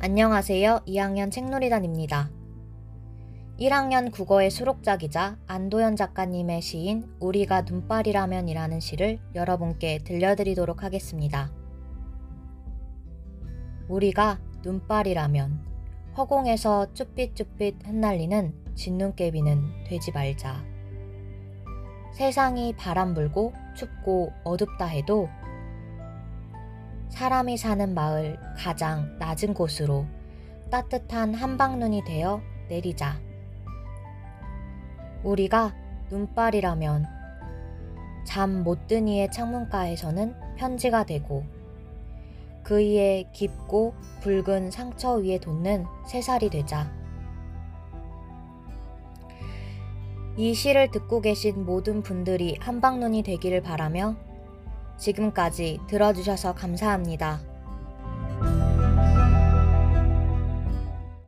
안녕하세요. 2학년 책놀이단입니다. 1학년 국어의 수록작이자 안도현 작가님의 시인 우리가 눈발이라면이라는 시를 여러분께 들려드리도록 하겠습니다. 우리가 눈발이라면 허공에서 쭈삣쭈삣 흩날리는 진눈깨비는 되지 말자. 세상이 바람 불고 춥고 어둡다 해도 사람이 사는 마을 가장 낮은 곳으로 따뜻한 한방눈이 되어 내리자. 우리가 눈발이라면 잠 못 든 이의 창문가에서는 편지가 되고 그 이의 깊고 붉은 상처 위에 돋는 새살이 되자. 이 시를 듣고 계신 모든 분들이 한방눈이 되기를 바라며 지금까지 들어주셔서 감사합니다.